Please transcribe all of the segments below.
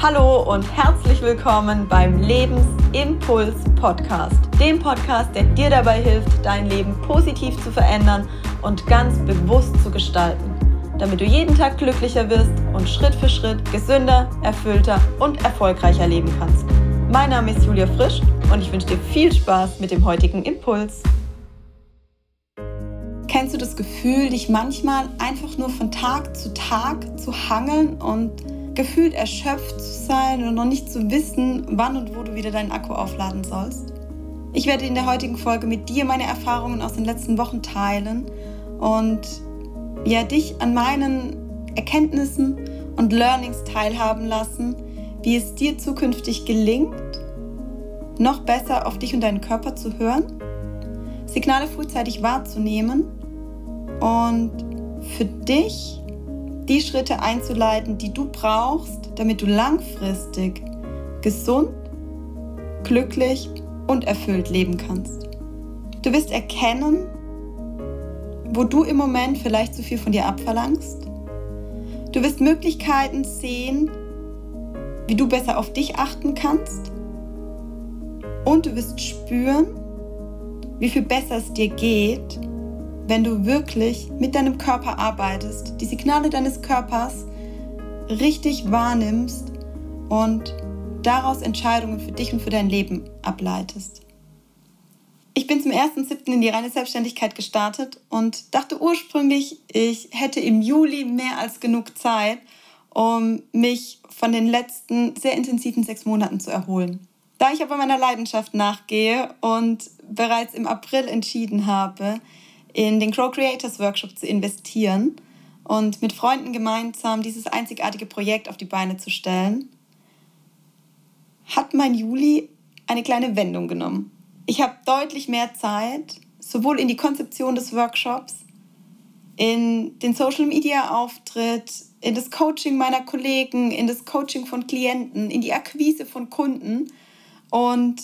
Hallo und herzlich willkommen beim Lebensimpuls Podcast, dem Podcast, der dir dabei hilft, dein Leben positiv zu verändern und ganz bewusst zu gestalten, damit du jeden Tag glücklicher wirst und Schritt für Schritt gesünder, erfüllter und erfolgreicher leben kannst. Mein Name ist Julia Frisch und ich wünsche dir viel Spaß mit dem heutigen Impuls. Kennst du das Gefühl, dich manchmal einfach nur von Tag zu Tag zu hangeln und gefühlt erschöpft zu sein und noch nicht zu wissen, wann und wo du wieder deinen Akku aufladen sollst. Ich werde in der heutigen Folge mit dir meine Erfahrungen aus den letzten Wochen teilen und ja, dich an meinen Erkenntnissen und Learnings teilhaben lassen, wie es dir zukünftig gelingt, noch besser auf dich und deinen Körper zu hören, Signale frühzeitig wahrzunehmen und für dich die Schritte einzuleiten, die du brauchst, damit du langfristig gesund, glücklich und erfüllt leben kannst. Du wirst erkennen, wo du im Moment vielleicht zu viel von dir abverlangst. Du wirst Möglichkeiten sehen, wie du besser auf dich achten kannst. Und du wirst spüren, wie viel besser es dir geht, wenn du wirklich mit deinem Körper arbeitest, die Signale deines Körpers richtig wahrnimmst und daraus Entscheidungen für dich und für dein Leben ableitest. Ich bin zum 1.7. in die reine Selbstständigkeit gestartet und dachte ursprünglich, ich hätte im Juli mehr als genug Zeit, um mich von den letzten sehr intensiven sechs Monaten zu erholen. Da ich aber meiner Leidenschaft nachgehe und bereits im April entschieden habe, in den Grow Creators Workshop zu investieren und mit Freunden gemeinsam dieses einzigartige Projekt auf die Beine zu stellen, hat mein Juli eine kleine Wendung genommen. Ich habe deutlich mehr Zeit, sowohl in die Konzeption des Workshops, in den Social Media Auftritt, in das Coaching meiner Kollegen, in das Coaching von Klienten, in die Akquise von Kunden und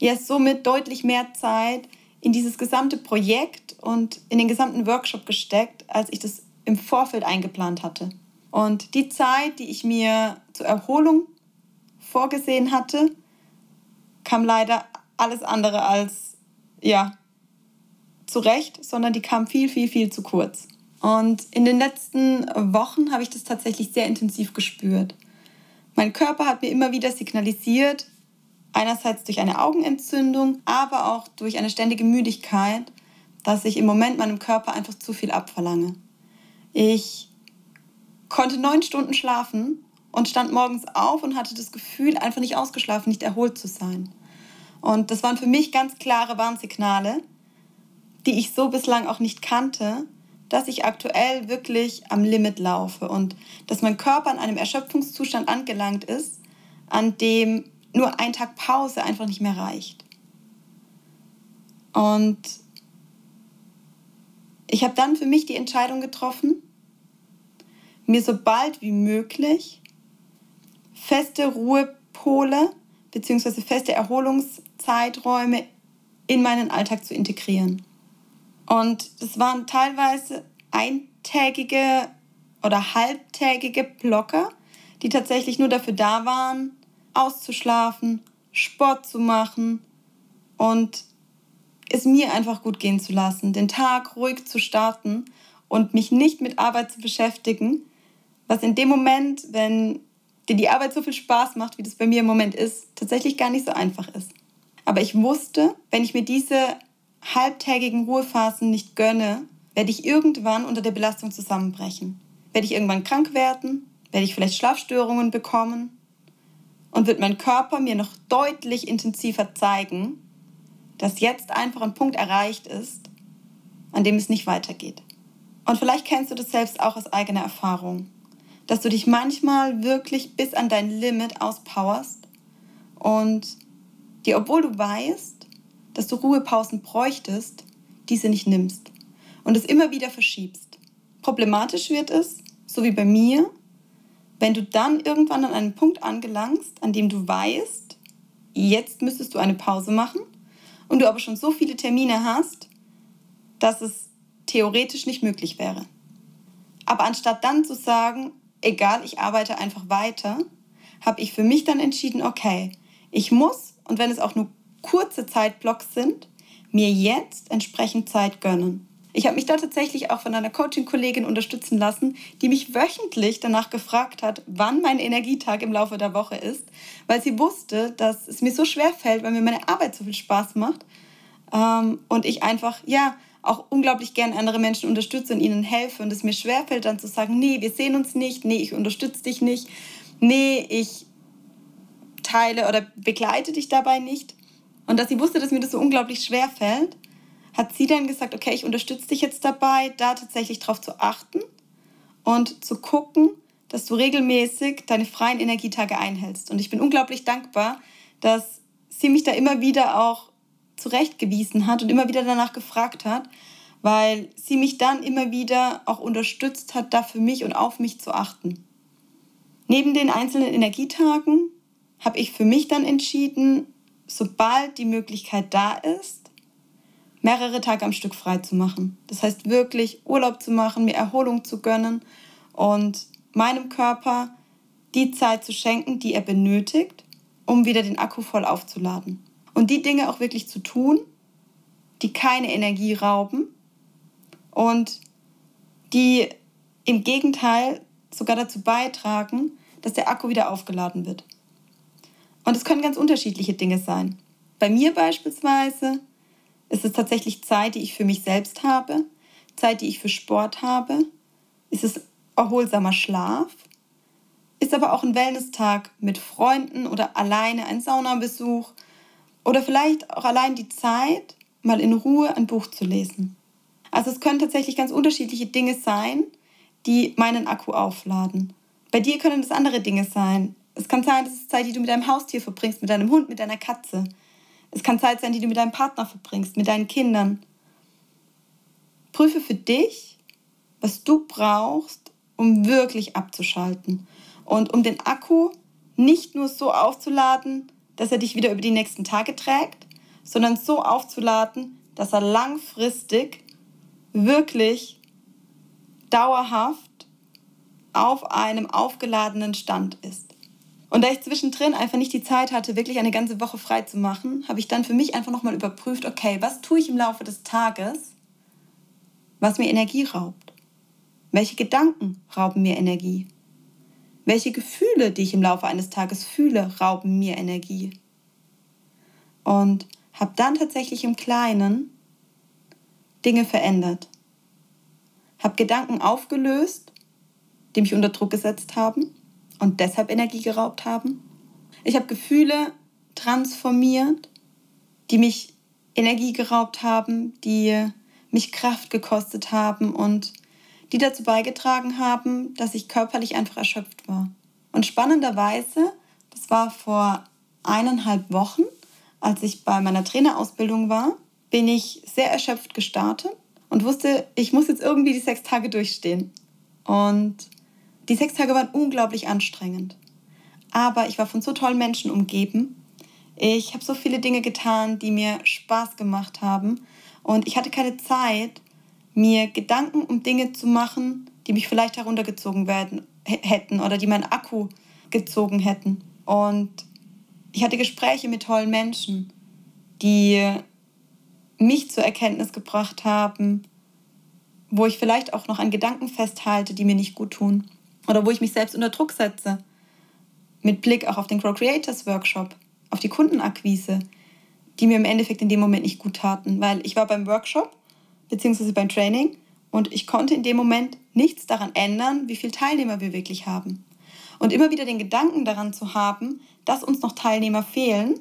ja, somit deutlich mehr Zeit in dieses gesamte Projekt und in den gesamten Workshop gesteckt, als ich das im Vorfeld eingeplant hatte. Und die Zeit, die ich mir zur Erholung vorgesehen hatte, kam leider alles andere als, ja, zurecht, sondern die kam viel, viel, viel zu kurz. Und in den letzten Wochen habe ich das tatsächlich sehr intensiv gespürt. Mein Körper hat mir immer wieder signalisiert, einerseits durch eine Augenentzündung, aber auch durch eine ständige Müdigkeit, dass ich im Moment meinem Körper einfach zu viel abverlange. Ich konnte neun Stunden schlafen und stand morgens auf und hatte das Gefühl, einfach nicht ausgeschlafen, nicht erholt zu sein. Und das waren für mich ganz klare Warnsignale, die ich so bislang auch nicht kannte, dass ich aktuell wirklich am Limit laufe und dass mein Körper an einem Erschöpfungszustand angelangt ist, an dem nur ein Tag Pause einfach nicht mehr reicht. Und ich habe dann für mich die Entscheidung getroffen, mir so bald wie möglich feste Ruhepole bzw. feste Erholungszeiträume in meinen Alltag zu integrieren. Und das waren teilweise eintägige oder halbtägige Blocker, die tatsächlich nur dafür da waren, auszuschlafen, Sport zu machen und es mir einfach gut gehen zu lassen, den Tag ruhig zu starten und mich nicht mit Arbeit zu beschäftigen, was in dem Moment, wenn dir die Arbeit so viel Spaß macht, wie das bei mir im Moment ist, tatsächlich gar nicht so einfach ist. Aber ich wusste, wenn ich mir diese halbtägigen Ruhephasen nicht gönne, werde ich irgendwann unter der Belastung zusammenbrechen. Werde ich irgendwann krank werden? Werde ich vielleicht Schlafstörungen bekommen? und wird mein Körper mir noch deutlich intensiver zeigen, dass jetzt einfach ein Punkt erreicht ist, an dem es nicht weitergeht. Und vielleicht kennst du das selbst auch aus eigener Erfahrung, dass du dich manchmal wirklich bis an dein Limit auspowerst und dir, obwohl du weißt, dass du Ruhepausen bräuchtest, diese nicht nimmst und es immer wieder verschiebst. Problematisch wird es, so wie bei mir, wenn du dann irgendwann an einen Punkt angelangst, an dem du weißt, jetzt müsstest du eine Pause machen und du aber schon so viele Termine hast, dass es theoretisch nicht möglich wäre. Aber anstatt dann zu sagen, egal, ich arbeite einfach weiter, habe ich für mich dann entschieden, okay, ich muss, und wenn es auch nur kurze Zeitblocks sind, mir jetzt entsprechend Zeit gönnen. Ich habe mich da tatsächlich auch von einer Coaching-Kollegin unterstützen lassen, die mich wöchentlich danach gefragt hat, wann mein Energietag im Laufe der Woche ist, weil sie wusste, dass es mir so schwer fällt, weil mir meine Arbeit so viel Spaß macht ähm, und ich einfach, ja, auch unglaublich gern andere Menschen unterstütze und ihnen helfe und es mir schwerfällt, dann zu sagen, nee, wir sehen uns nicht, nee, ich unterstütze dich nicht, nee, ich teile oder begleite dich dabei nicht. Und dass sie wusste, dass mir das so unglaublich schwer fällt, hat sie dann gesagt, okay, ich unterstütze dich jetzt dabei, da tatsächlich drauf zu achten und zu gucken, dass du regelmäßig deine freien Energietage einhältst. Und ich bin unglaublich dankbar, dass sie mich da immer wieder auch zurechtgewiesen hat und immer wieder danach gefragt hat, weil sie mich dann immer wieder auch unterstützt hat, da für mich und auf mich zu achten. Neben den einzelnen Energietagen habe ich für mich dann entschieden, sobald die Möglichkeit da ist, mehrere Tage am Stück frei zu machen. Das heißt wirklich Urlaub zu machen, mir Erholung zu gönnen und meinem Körper die Zeit zu schenken, die er benötigt, um wieder den Akku voll aufzuladen. Und die Dinge auch wirklich zu tun, die keine Energie rauben und die im Gegenteil sogar dazu beitragen, dass der Akku wieder aufgeladen wird. Und es können ganz unterschiedliche Dinge sein. Bei mir beispielsweise ist es tatsächlich Zeit, die ich für mich selbst habe, Zeit, die ich für Sport habe. Ist es erholsamer Schlaf? Ist aber auch ein Wellness-Tag mit Freunden oder alleine ein Saunabesuch oder vielleicht auch allein die Zeit, mal in Ruhe ein Buch zu lesen. Also es können tatsächlich ganz unterschiedliche Dinge sein, die meinen Akku aufladen. Bei dir können es andere Dinge sein. Es kann sein, dass es Zeit, die du mit deinem Haustier verbringst, mit deinem Hund, mit deiner Katze. Es kann Zeit sein, die du mit deinem Partner verbringst, mit deinen Kindern. Prüfe für dich, was du brauchst, um wirklich abzuschalten und um den Akku nicht nur so aufzuladen, dass er dich wieder über die nächsten Tage trägt, sondern so aufzuladen, dass er langfristig wirklich dauerhaft auf einem aufgeladenen Stand ist. Und da ich zwischendrin einfach nicht die Zeit hatte, wirklich eine ganze Woche frei zu machen, habe ich dann für mich einfach nochmal überprüft, okay, was tue ich im Laufe des Tages, was mir Energie raubt? Welche Gedanken rauben mir Energie? Welche Gefühle, die ich im Laufe eines Tages fühle, rauben mir Energie? Und habe dann tatsächlich im Kleinen Dinge verändert. Habe Gedanken aufgelöst, die mich unter Druck gesetzt haben und deshalb Energie geraubt haben. Ich habe Gefühle transformiert, die mich Energie geraubt haben, die mich Kraft gekostet haben und die dazu beigetragen haben, dass ich körperlich einfach erschöpft war. Und spannenderweise, das war vor eineinhalb Wochen, als ich bei meiner Trainerausbildung war, bin ich sehr erschöpft gestartet und wusste, ich muss jetzt irgendwie die sechs Tage durchstehen. Und die sechs Tage waren unglaublich anstrengend. Aber ich war von so tollen Menschen umgeben. Ich habe so viele Dinge getan, die mir Spaß gemacht haben. Und ich hatte keine Zeit, mir Gedanken um Dinge zu machen, die mich vielleicht heruntergezogen werden hätten oder die meinen Akku gezogen hätten. Und ich hatte Gespräche mit tollen Menschen, die mich zur Erkenntnis gebracht haben, wo ich vielleicht auch noch an Gedanken festhalte, die mir nicht gut tun. Oder wo ich mich selbst unter Druck setze. Mit Blick auch auf den Grow Creators Workshop, auf die Kundenakquise, die mir im Endeffekt in dem Moment nicht gut taten. Weil ich war beim Workshop beziehungsweise beim Training und ich konnte in dem Moment nichts daran ändern, wie viele Teilnehmer wir wirklich haben. Und immer wieder den Gedanken daran zu haben, dass uns noch Teilnehmer fehlen,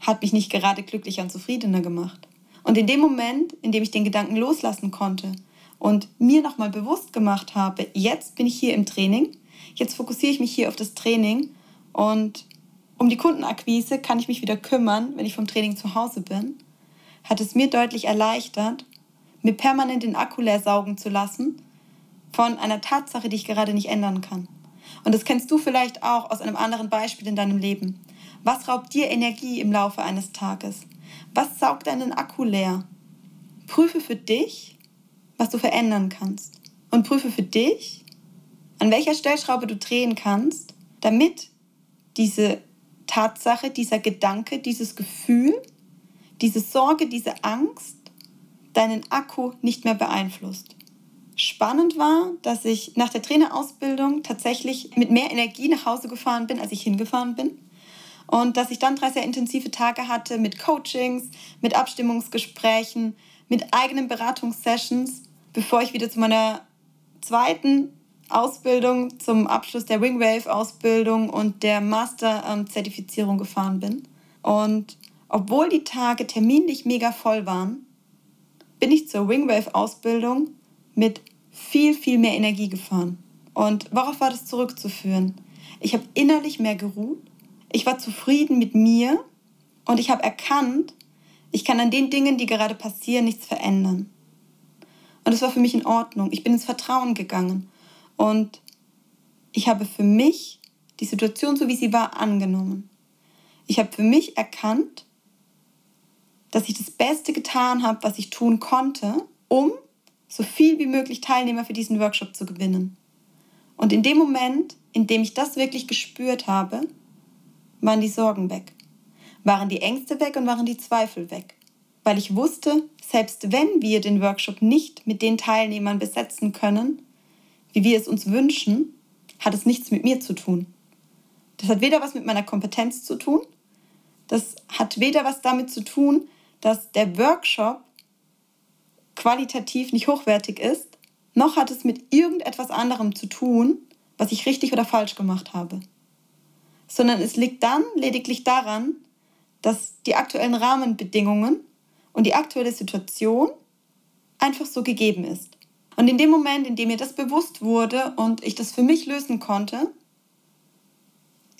hat mich nicht gerade glücklicher und zufriedener gemacht. Und in dem Moment, in dem ich den Gedanken loslassen konnte und mir nochmal bewusst gemacht habe, jetzt bin ich hier im Training, jetzt fokussiere ich mich hier auf das Training und um die Kundenakquise kann ich mich wieder kümmern, wenn ich vom Training zu Hause bin, hat es mir deutlich erleichtert, mir permanent den Akku leer saugen zu lassen von einer Tatsache, die ich gerade nicht ändern kann. Und das kennst du vielleicht auch aus einem anderen Beispiel in deinem Leben. Was raubt dir Energie im Laufe eines Tages? Was saugt deinen Akku leer? Prüfe für dich, was du verändern kannst. Und prüfe für dich, an welcher Stellschraube du drehen kannst, damit diese Tatsache, dieser Gedanke, dieses Gefühl, diese Sorge, diese Angst deinen Akku nicht mehr beeinflusst. Spannend war, dass ich nach der Trainerausbildung tatsächlich mit mehr Energie nach Hause gefahren bin, als ich hingefahren bin. Und dass ich dann drei sehr intensive Tage hatte mit Coachings, mit Abstimmungsgesprächen, mit eigenen Beratungssessions, bevor ich wieder zu meiner zweiten Ausbildung zum Abschluss der Wingwave-Ausbildung und der Master-Zertifizierung gefahren bin. Und obwohl die Tage terminlich mega voll waren, bin ich zur Wingwave-Ausbildung mit viel, viel mehr Energie gefahren. Und worauf war das zurückzuführen? Ich habe innerlich mehr geruht, ich war zufrieden mit mir und ich habe erkannt, ich kann an den Dingen, die gerade passieren, nichts verändern. Und es war für mich in Ordnung. Ich bin ins Vertrauen gegangen und ich habe für mich die Situation, so wie sie war, angenommen. Ich habe für mich erkannt, dass ich das Beste getan habe, was ich tun konnte, um so viel wie möglich Teilnehmer für diesen Workshop zu gewinnen. Und in dem Moment, in dem ich das wirklich gespürt habe, waren die Sorgen weg, waren die Ängste weg und waren die Zweifel weg. Weil ich wusste, selbst wenn wir den Workshop nicht mit den Teilnehmern besetzen können, wie wir es uns wünschen, hat es nichts mit mir zu tun. Das hat weder was mit meiner Kompetenz zu tun, das hat weder was damit zu tun, dass der Workshop qualitativ nicht hochwertig ist, noch hat es mit irgendetwas anderem zu tun, was ich richtig oder falsch gemacht habe. Sondern es liegt dann lediglich daran, dass die aktuellen Rahmenbedingungen und die aktuelle Situation einfach so gegeben ist. Und in dem Moment, in dem mir das bewusst wurde und ich das für mich lösen konnte,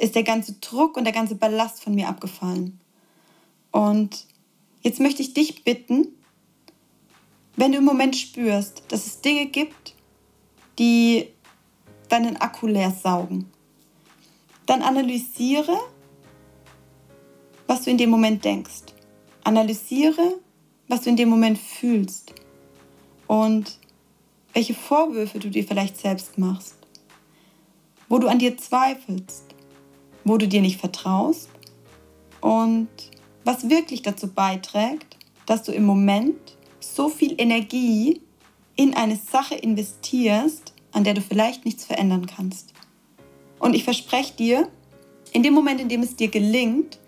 ist der ganze Druck und der ganze Ballast von mir abgefallen. Und Jetzt möchte ich dich bitten, wenn du im Moment spürst, dass es Dinge gibt, die deinen Akku leer saugen, dann analysiere, was du in dem Moment denkst. Analysiere, was du in dem Moment fühlst und welche Vorwürfe du dir vielleicht selbst machst, wo du an dir zweifelst, wo du dir nicht vertraust und was wirklich dazu beiträgt, dass du im Moment so viel Energie in eine Sache investierst, an der du vielleicht nichts verändern kannst. Und ich verspreche dir, in dem Moment, in dem es dir gelingt,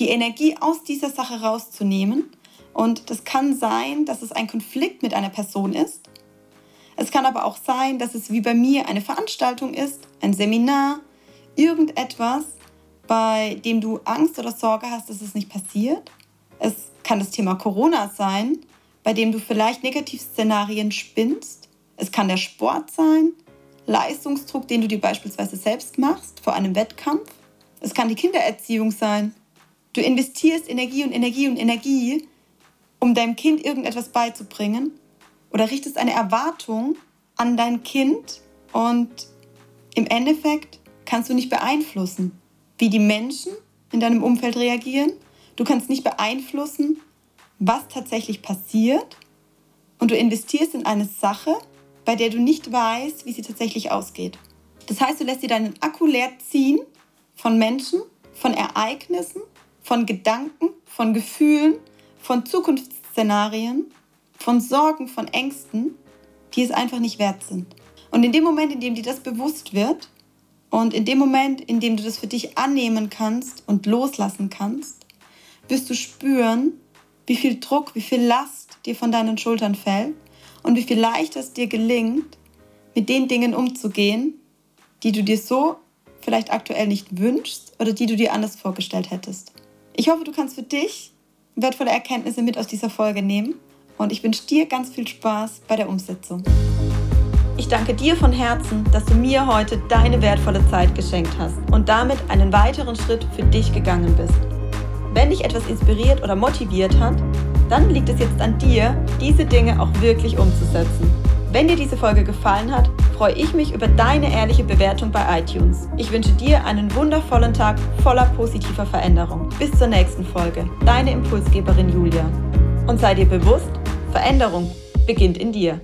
die Energie aus dieser Sache rauszunehmen, und das kann sein, dass es ein Konflikt mit einer Person ist. Es kann aber auch sein, dass es wie bei mir eine Veranstaltung ist, ein Seminar, irgendetwas, bei dem du Angst oder Sorge hast, dass es nicht passiert. Es kann das Thema Corona sein, bei dem du vielleicht Negativszenarien spinnst. Es kann der Sport sein, Leistungsdruck, den du dir beispielsweise selbst machst vor einem Wettkampf. Es kann die Kindererziehung sein. Du investierst Energie und Energie und Energie, um deinem Kind irgendetwas beizubringen oder richtest eine Erwartung an dein Kind und im Endeffekt kannst du nicht beeinflussen, wie die Menschen in deinem Umfeld reagieren. Du kannst nicht beeinflussen, was tatsächlich passiert. Und du investierst in eine Sache, bei der du nicht weißt, wie sie tatsächlich ausgeht. Das heißt, du lässt dir deinen Akku leer ziehen von Menschen, von Ereignissen, von Gedanken, von Gefühlen, von Zukunftsszenarien, von Sorgen, von Ängsten, die es einfach nicht wert sind. Und in dem Moment, in dem dir das bewusst wird, und in dem Moment, in dem du das für dich annehmen kannst und loslassen kannst, wirst du spüren, wie viel Druck, wie viel Last dir von deinen Schultern fällt und wie viel leichter es dir gelingt, mit den Dingen umzugehen, die du dir so vielleicht aktuell nicht wünschst oder die du dir anders vorgestellt hättest. Ich hoffe, du kannst für dich wertvolle Erkenntnisse mit aus dieser Folge nehmen und ich wünsche dir ganz viel Spaß bei der Umsetzung. Ich danke dir von Herzen, dass du mir heute deine wertvolle Zeit geschenkt hast und damit einen weiteren Schritt für dich gegangen bist. Wenn dich etwas inspiriert oder motiviert hat, dann liegt es jetzt an dir, diese Dinge auch wirklich umzusetzen. Wenn dir diese Folge gefallen hat, freue ich mich über deine ehrliche Bewertung bei iTunes. Ich wünsche dir einen wundervollen Tag voller positiver Veränderung. Bis zur nächsten Folge. Deine Impulsgeberin Julia. Und sei dir bewusst, Veränderung beginnt in dir.